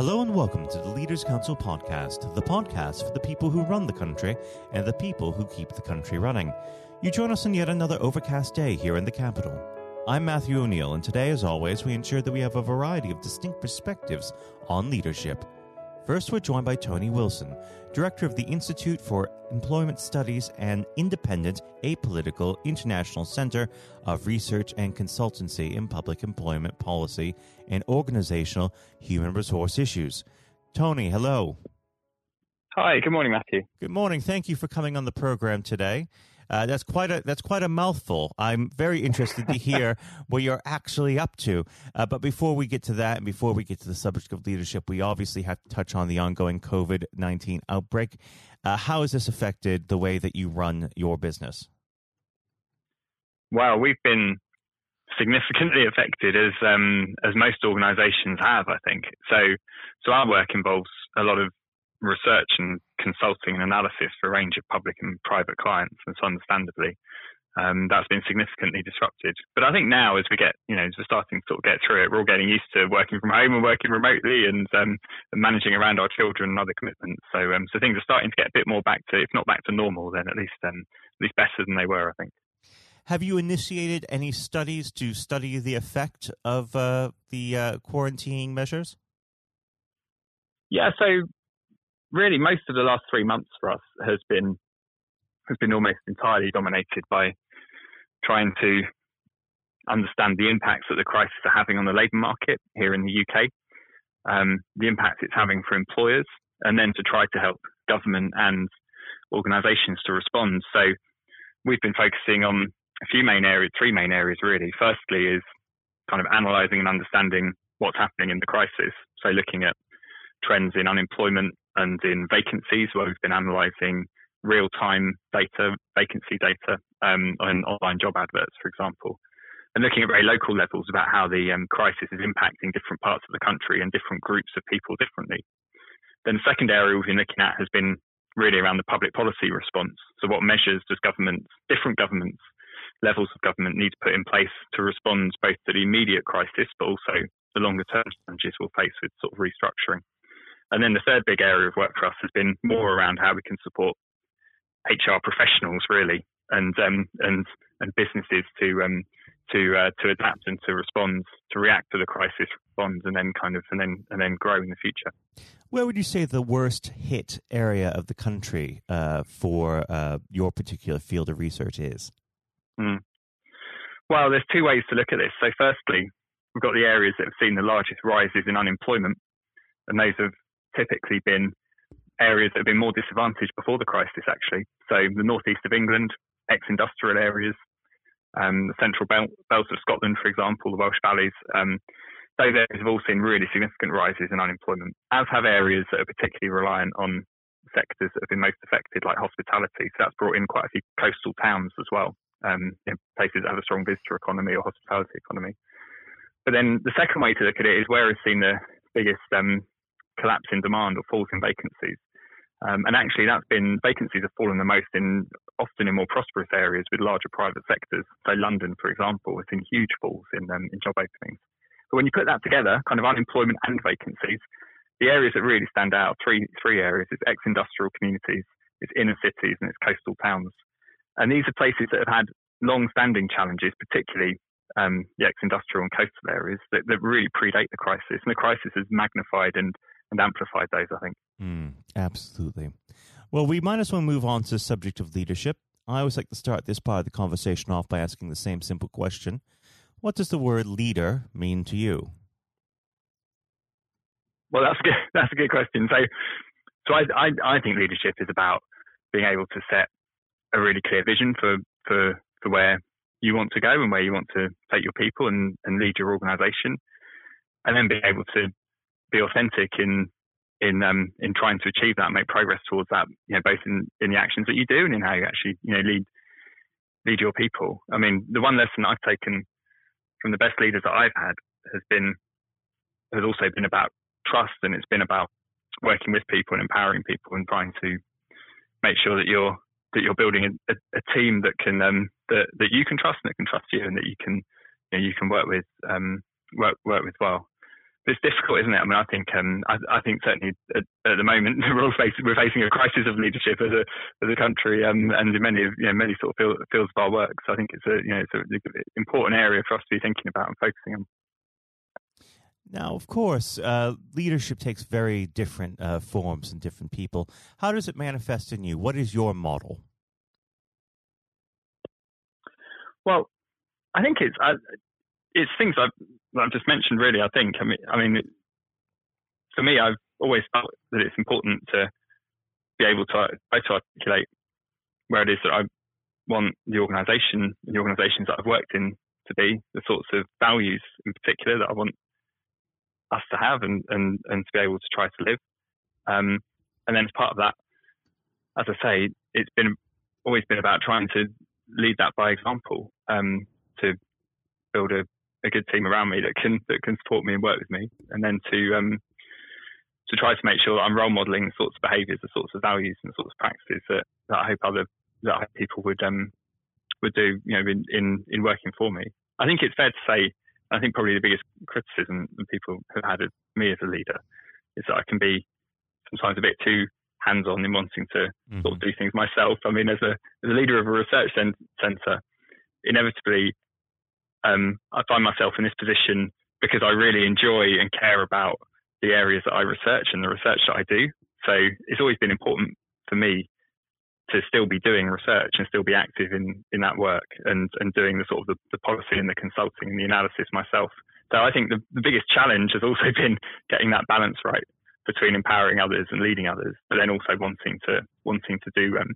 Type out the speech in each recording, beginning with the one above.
Hello and welcome to the Leaders Council podcast, the podcast for the people who run the country and the people who keep the country running. You join us on yet another overcast day here in the capital. I'm Matthew O'Neill, and today, as always, we ensure that we have a variety of distinct perspectives on leadership. First, we're joined by Tony Wilson, Director of the Institute for Employment Studies and independent, apolitical International Center of Research and Consultancy in Public Employment Policy and Organizational Human Resource Issues. Tony, hello. Hi, good morning, Matthew. Good morning. Thank you for coming on the program today. Uh, that's quite a that's quite a mouthful. I'm very interested to hear what you're actually up to. Uh, but before we get to that, and before we get to the subject of leadership, we obviously have to touch on the ongoing COVID nineteen outbreak. Uh, how has this affected the way that you run your business? Well, we've been significantly affected as um, as most organisations have, I think. So, so our work involves a lot of research and consulting and analysis for a range of public and private clients, and so understandably, um, that's been significantly disrupted. But I think now, as we get, you know, as we're starting to sort of get through it, we're all getting used to working from home and working remotely and, um, and managing around our children and other commitments. So, um, so things are starting to get a bit more back to, if not back to normal, then at least, um, at least better than they were, I think. Have you initiated any studies to study the effect of uh, the uh, quarantining measures? Yeah, so really most of the last three months for us has been has been almost entirely dominated by trying to understand the impacts that the crisis are having on the labour market here in the UK, um, the impacts it's having for employers, and then to try to help government and organisations to respond. So we've been focusing on a few main areas, three main areas really. Firstly is kind of analysing and understanding what's happening in the crisis. So looking at trends in unemployment, and in vacancies, where we've been analysing real-time data, vacancy data um, on online job adverts, for example, and looking at very local levels about how the um, crisis is impacting different parts of the country and different groups of people differently. Then the second area we've been looking at has been really around the public policy response. So what measures does government, different governments, levels of government need to put in place to respond both to the immediate crisis, but also the longer term challenges we'll face with sort of restructuring. And then the third big area of work for us has been more around how we can support HR professionals, really, and um, and and businesses to um, to uh, to adapt and to respond, to react to the crisis, respond, and then kind of and then and then grow in the future. Where would you say the worst hit area of the country uh, for uh, your particular field of research is? Mm. Well, there's two ways to look at this. So, firstly, we've got the areas that have seen the largest rises in unemployment, and those have typically been areas that have been more disadvantaged before the crisis, actually. So the northeast of England, ex-industrial areas, um, the central belt, belts of Scotland, for example, the Welsh valleys, um, those areas have all seen really significant rises in unemployment, as have areas that are particularly reliant on sectors that have been most affected, like hospitality. So that's brought in quite a few coastal towns as well, um, in places that have a strong visitor economy or hospitality economy. But then the second way to look at it is where has seen the biggest um, collapse in demand or falls in vacancies. Um, and actually, that's been vacancies have fallen the most in often in more prosperous areas with larger private sectors. So London, for example, has seen huge falls in um, in job openings. But when you put that together, kind of unemployment and vacancies, the areas that really stand out three three areas: it's ex-industrial communities, it's inner cities, and it's coastal towns. And these are places that have had long-standing challenges, particularly um, the ex-industrial and coastal areas that, that really predate the crisis. And the crisis has magnified and and amplified those, I think. Mm, absolutely. Well, we might as well move on to the subject of leadership. I always like to start this part of the conversation off by asking the same simple question What does the word leader mean to you? Well, that's a good, that's a good question. So, so I, I, I think leadership is about being able to set a really clear vision for, for, for where you want to go and where you want to take your people and, and lead your organization. And then being able to be authentic in in um, in trying to achieve that, make progress towards that. You know, both in, in the actions that you do and in how you actually you know lead lead your people. I mean, the one lesson I've taken from the best leaders that I've had has been has also been about trust, and it's been about working with people and empowering people and trying to make sure that you're that you're building a, a, team that can um, that that you can trust and that can trust you and that you can you, know, you can work with um, work work with well. It's difficult, isn't it? I mean, I think um, I, I, think certainly at, at, the moment we're all facing we're facing a crisis of leadership as a as a country, um, and in many you know many sort of fields of our work. So I think it's a you know it's an important area for us to be thinking about and focusing on. Now, of course, uh, leadership takes very different uh, forms and different people. How does it manifest in you? What is your model? Well, I think it's I, it's things I've, I've just mentioned. Really, I think. I mean, I mean, for me, I've always felt that it's important to be able to to articulate where it is that I want the organisation, the organisations that I've worked in, to be, the sorts of values in particular that I want us to have and, and, and to be able to try to live. Um, and then as part of that, as I say, it's been always been about trying to lead that by example, um, to build a, a good team around me that can that can support me and work with me, and then to um, to try to make sure that I'm role modelling the sorts of behaviours, the sorts of values, and the sorts of practices that, that I hope other that I hope people would um, would do, you know, in, in in working for me. I think it's fair to say I think probably the biggest criticism that people have had of me as a leader is that I can be sometimes a bit too hands-on in wanting to mm-hmm. sort of do things myself. I mean, as a as a leader of a research centre, inevitably, um, I find myself in this position because I really enjoy and care about the areas that I research and the research that I do. So it's always been important for me to still be doing research and still be active in, in that work and, and doing the sort of the, the policy and the consulting and the analysis myself. So I think the, the biggest challenge has also been getting that balance right between empowering others and leading others, but then also wanting to wanting to do um,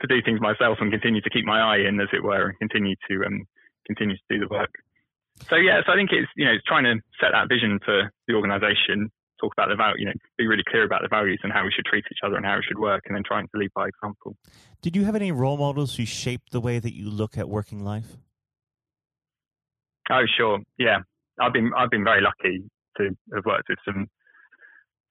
to do things myself and continue to keep my eye in, as it were, and continue to um, continue to do the work. So yeah, so I think it's you know it's trying to set that vision for the organisation talk about the value, you know, be really clear about the values and how we should treat each other and how it should work, and then trying to lead by example. Did you have any role models who shaped the way that you look at working life? Oh, sure. Yeah, I've been I've been very lucky to have worked with some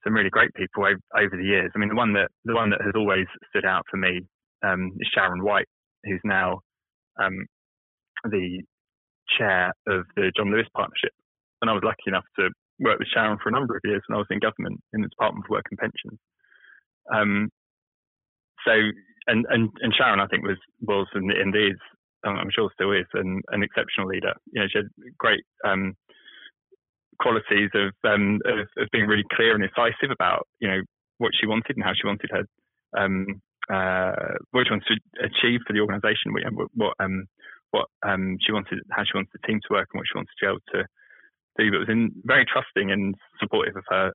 some really great people over, over the years. I mean, the one that the one that has always stood out for me um, is Sharon White, who's now um, the chair of the John Lewis Partnership, and I was lucky enough to work with Sharon for a number of years when I was in government in the Department of Work and Pensions. Um, so, and, and, and Sharon, I think, was, was and, and is, I'm sure still is, an, an exceptional leader. You know, she had great um, qualities of, um, of, of being really clear and incisive about, you know, what she wanted and how she wanted her, um, uh, what she to achieve for the organisation, what, what, um, what um, she wanted, how she wanted the team to work, and what she wanted to be able to do. but was in, very trusting and supportive of her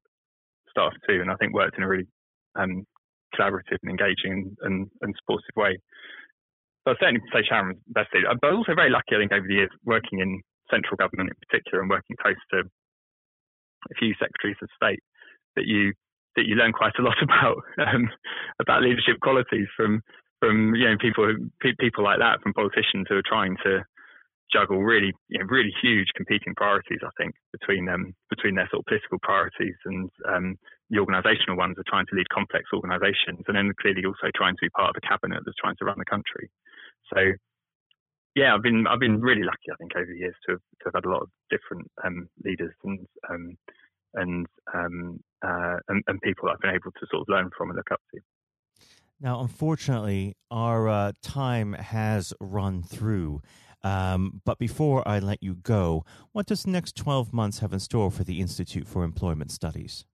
staff too, and I think worked in a really um, collaborative and engaging and, and, supportive way. So I certainly say Sharon was best leader, but also very lucky, I think, over the years working in central government in particular and working close to a few secretaries of state that you that you learn quite a lot about um, about leadership qualities from from you know people people like that from politicians who are trying to juggle really, you know, really huge competing priorities. I think between them, between their sort of political priorities and um, the organisational ones are trying to lead complex organisations, and then clearly also trying to be part of a cabinet that's trying to run the country. So, yeah, I've been I've been really lucky. I think over the years to have, to have had a lot of different um, leaders and um, and, um, uh, and and people that I've been able to sort of learn from and look up to. Now, unfortunately, our uh, time has run through. Um, but before I let you go, what does the next 12 months have in store for the Institute for Employment Studies?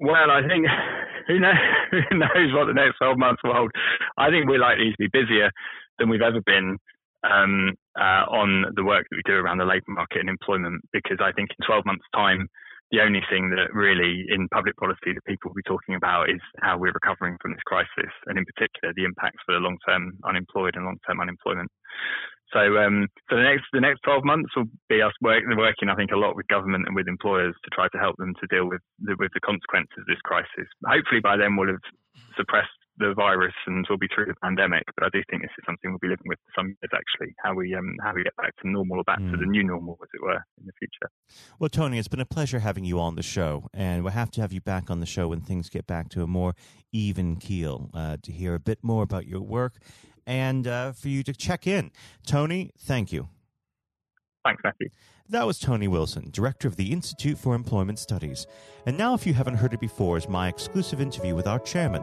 Well, I think who knows, who knows what the next 12 months will hold. I think we're likely to be busier than we've ever been um, uh, on the work that we do around the labour market and employment because I think in 12 months' time, the only thing that really in public policy that people will be talking about is how we're recovering from this crisis, and in particular the impacts for the long-term unemployed and long-term unemployment. So, um, so the next the next 12 months will be us work, working, I think, a lot with government and with employers to try to help them to deal with the, with the consequences of this crisis. Hopefully, by then we'll have suppressed the virus and we'll be through the pandemic. But I do think this is something we'll be living with for some years, actually, how we um, how we get back to normal or back mm. to the hmm. new normal, as it were, in the future. Well, Tony, it's been a pleasure having you on the show, and we'll have to have you back on the show when things get back to a more even keel uh, to hear a bit more about your work and uh, for you to check in. Tony, thank you. Thanks, Matthew. That was Tony Wilson, Director of the Institute for Employment Studies. And now, if you haven't heard it before, is my exclusive interview with our chairman,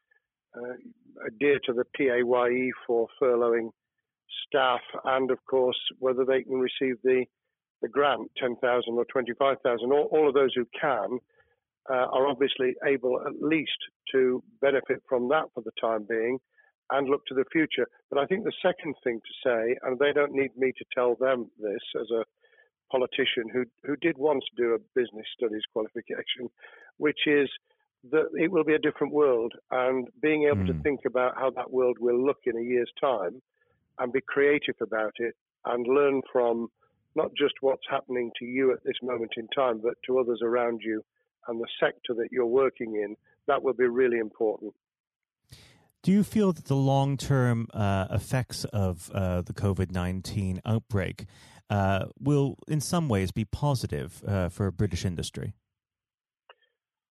adhere to the PAYE for furloughing staff, and of course whether they can receive the the grant, 10,000 or 25,000. All, all of those who can uh, are obviously able at least to benefit from that for the time being and look to the future. But I think the second thing to say, and they don't need me to tell them this as a politician who, who did once do a business studies qualification, which is that it will be a different world and being able mm. to hmm. think about how that world will look in a year's time and be creative about it and learn from not just what's happening to you at this moment in time, but to others around you and the sector that you're working in, that will be really important. Do you feel that the long term uh, effects of uh, the COVID 19 outbreak uh, will, in some ways, be positive uh, for British industry?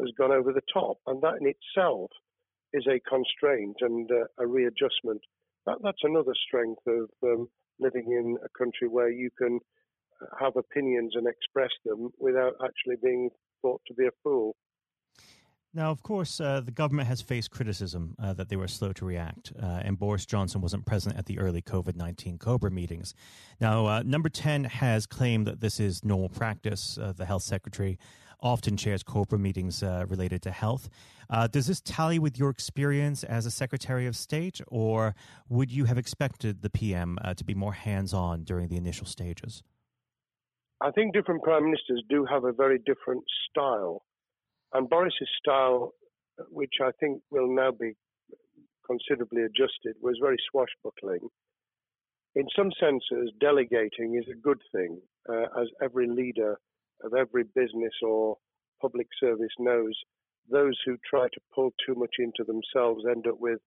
has gone over the top, and that in itself is a constraint and uh, a readjustment. That, that's another strength of um, living in a country where you can uh, have opinions and express them without actually being thought to be a fool. Now, of course, uh, the government has faced criticism uh, that they were slow to react, uh, and Boris Johnson wasn't present at the early COVID 19 COBRA meetings. Now, uh, Number 10 has claimed that this is normal practice. Uh, the health secretary often chairs COBRA meetings uh, related to health. does this tally with your experience as a Secretary of State, or would you have expected the PM to be more hands on during the initial stages? I think different prime ministers do have a very different style. And Boris's style, which I think will now be considerably adjusted, was very swashbuckling. In some senses, delegating is a good thing, uh, as every leader of every business or public service knows. Those who try to pull too much into themselves end up with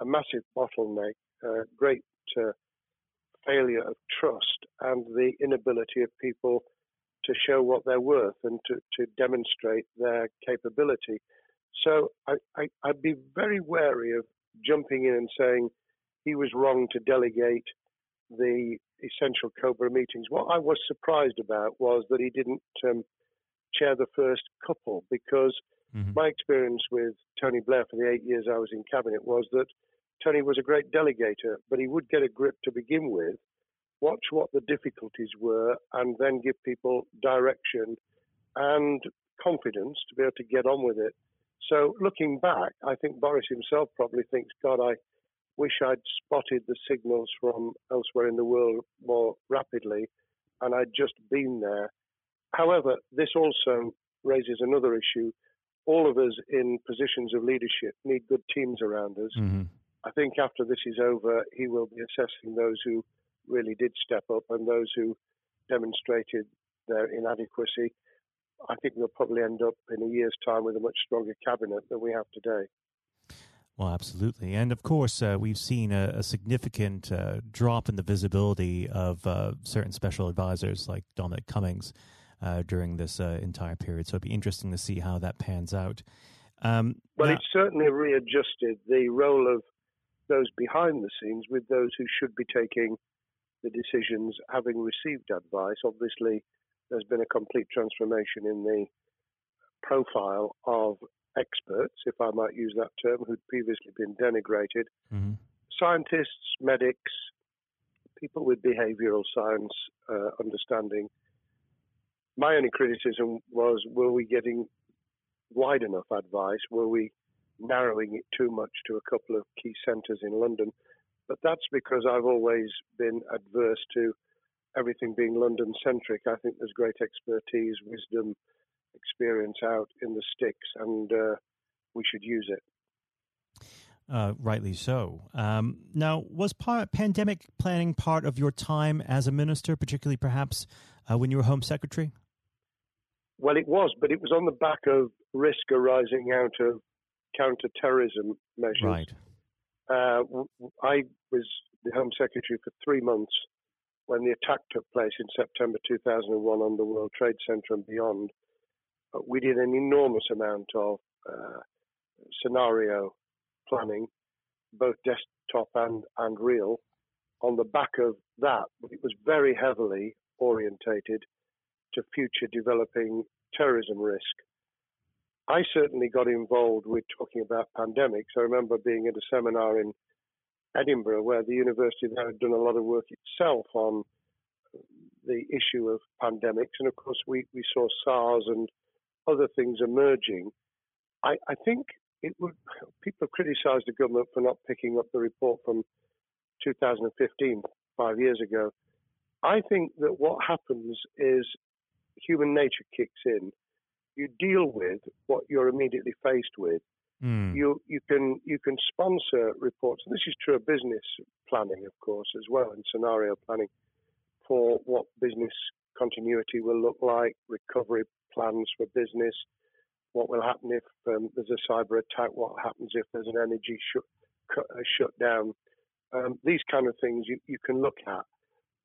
a massive bottleneck, great uh, failure of trust, and the inability of people to show what they're worth and to, to demonstrate their capability. So I, I, I'd be very wary of jumping in and saying he was wrong to delegate the essential Cobra meetings. What I was surprised about was that he didn't um, chair the first couple because mm-hmm. my experience with Tony Blair for the eight years I was in cabinet was that Tony was a great delegator, but he would get a grip to begin with watch what the difficulties were, and then give people direction and confidence to be able to get on with it. So, looking back, I think Boris himself probably thinks, God, I wish I'd spotted the signals from elsewhere in the world more rapidly and I'd just been there. However, this also raises another issue. All of us in positions of leadership need good teams around us. Mm-hmm. I think after this is over, he will be assessing those who really did step up and those who demonstrated their inadequacy, I think we'll probably end up in a year's time with a much stronger cabinet than we have today. Well, absolutely. And of course, uh, we've seen a, a significant uh, drop in the visibility of uh, certain special advisors like Dominic Cummings uh, during this uh, entire period. So it'd be interesting to see how that pans out. Um, well, now- it's certainly readjusted the role of those behind the scenes with those who should be taking the decisions having received advice. Obviously, there's been a complete transformation in the profile of experts, if I might use that term, who'd previously been denigrated. Mm-hmm. Scientists, medics, people with behavioral science uh, understanding. My only criticism was were we getting wide enough advice? Were we narrowing it too much to a couple of key centres in London? But that's because I've always been adverse to everything being London centric. I think there's great expertise, wisdom, experience out in the sticks, and uh, we should use it. Uh, rightly so. Um, now, was pandemic planning part of your time as a minister, particularly perhaps uh, when you were Home Secretary? Well, it was, but it was on the back of risk arising out of counter-terrorism measures. Right. Uh, I was the Home Secretary for three months when the attack took place in September 2001 on the World Trade Center and beyond. We did an enormous amount of uh, scenario planning, both desktop and, and real. On the back of that, it was very heavily orientated to future developing terrorism risk. I certainly got involved with talking about pandemics. I remember being at a seminar in Edinburgh where the university there had done a lot of work itself on the issue of pandemics. And of course, we, we saw SARS and other things emerging. I, I think it would, people have criticized the government for not picking up the report from 2015, five years ago. I think that what happens is human nature kicks in you deal with what you're immediately faced with. Mm. You you can you can sponsor reports. And this is true of business planning, of course, as well, and scenario planning for what business continuity will look like, recovery plans for business, what will happen if um, there's a cyber attack, what happens if there's an energy uh, shutdown. Um, these kind of things you, you can look at,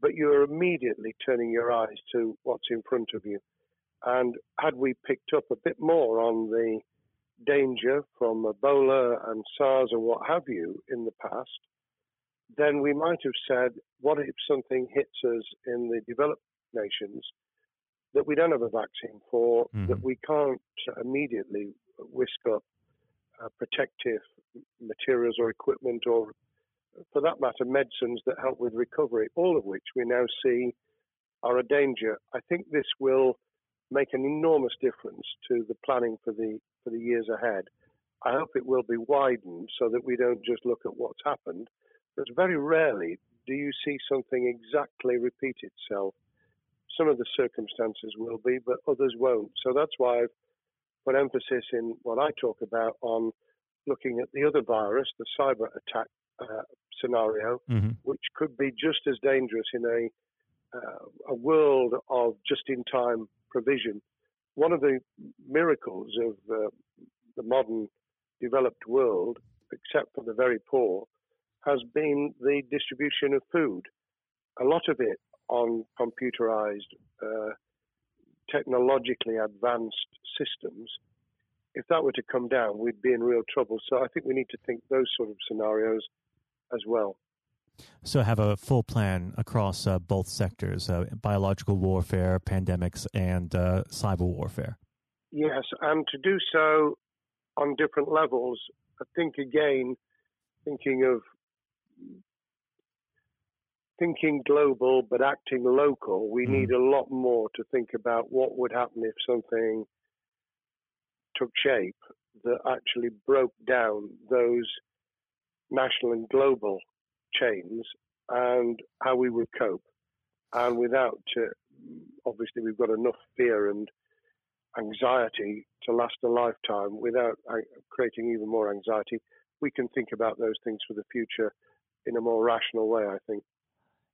but you're immediately turning your eyes to what's in front of you. And had we picked up a bit more on the danger from Ebola and SARS and what have you in the past, then we might have said, what if something hits us in the developed nations that we don't have a vaccine for, mm-hmm. that we can't immediately whisk up uh, protective materials or equipment or, for that matter, medicines that help with recovery, all of which we now see are a danger. I think this will make an enormous difference to the planning for the for the years ahead. I hope it will be widened so that we don't just look at what's happened, but very rarely do you see something exactly repeat itself. Some of the circumstances will be, but others won't. So that's why I've put emphasis in what I talk about on looking at the other virus, the cyber attack uh, scenario, mm-hmm. which could be just as dangerous in a uh, a world of just-in-time provision. One of the miracles of uh, the modern developed world, except for the very poor, has been the distribution of food. A lot of it on computerized, uh, technologically advanced systems. If that were to come down, we'd be in real trouble. So I think we need to think those sort of scenarios as well. So have a full plan across uh, both sectors: uh, biological warfare, pandemics, and uh, cyber warfare. Yes, and to do so on different levels. I think again, thinking of thinking global but acting local, we mm. need a lot more to think about what would happen if something took shape that actually broke down those national and global chains and how we would cope. And without, uh, obviously, we've got enough fear and anxiety to last a lifetime without uh, creating even more anxiety. We can think about those things for the future in a more rational way, I think.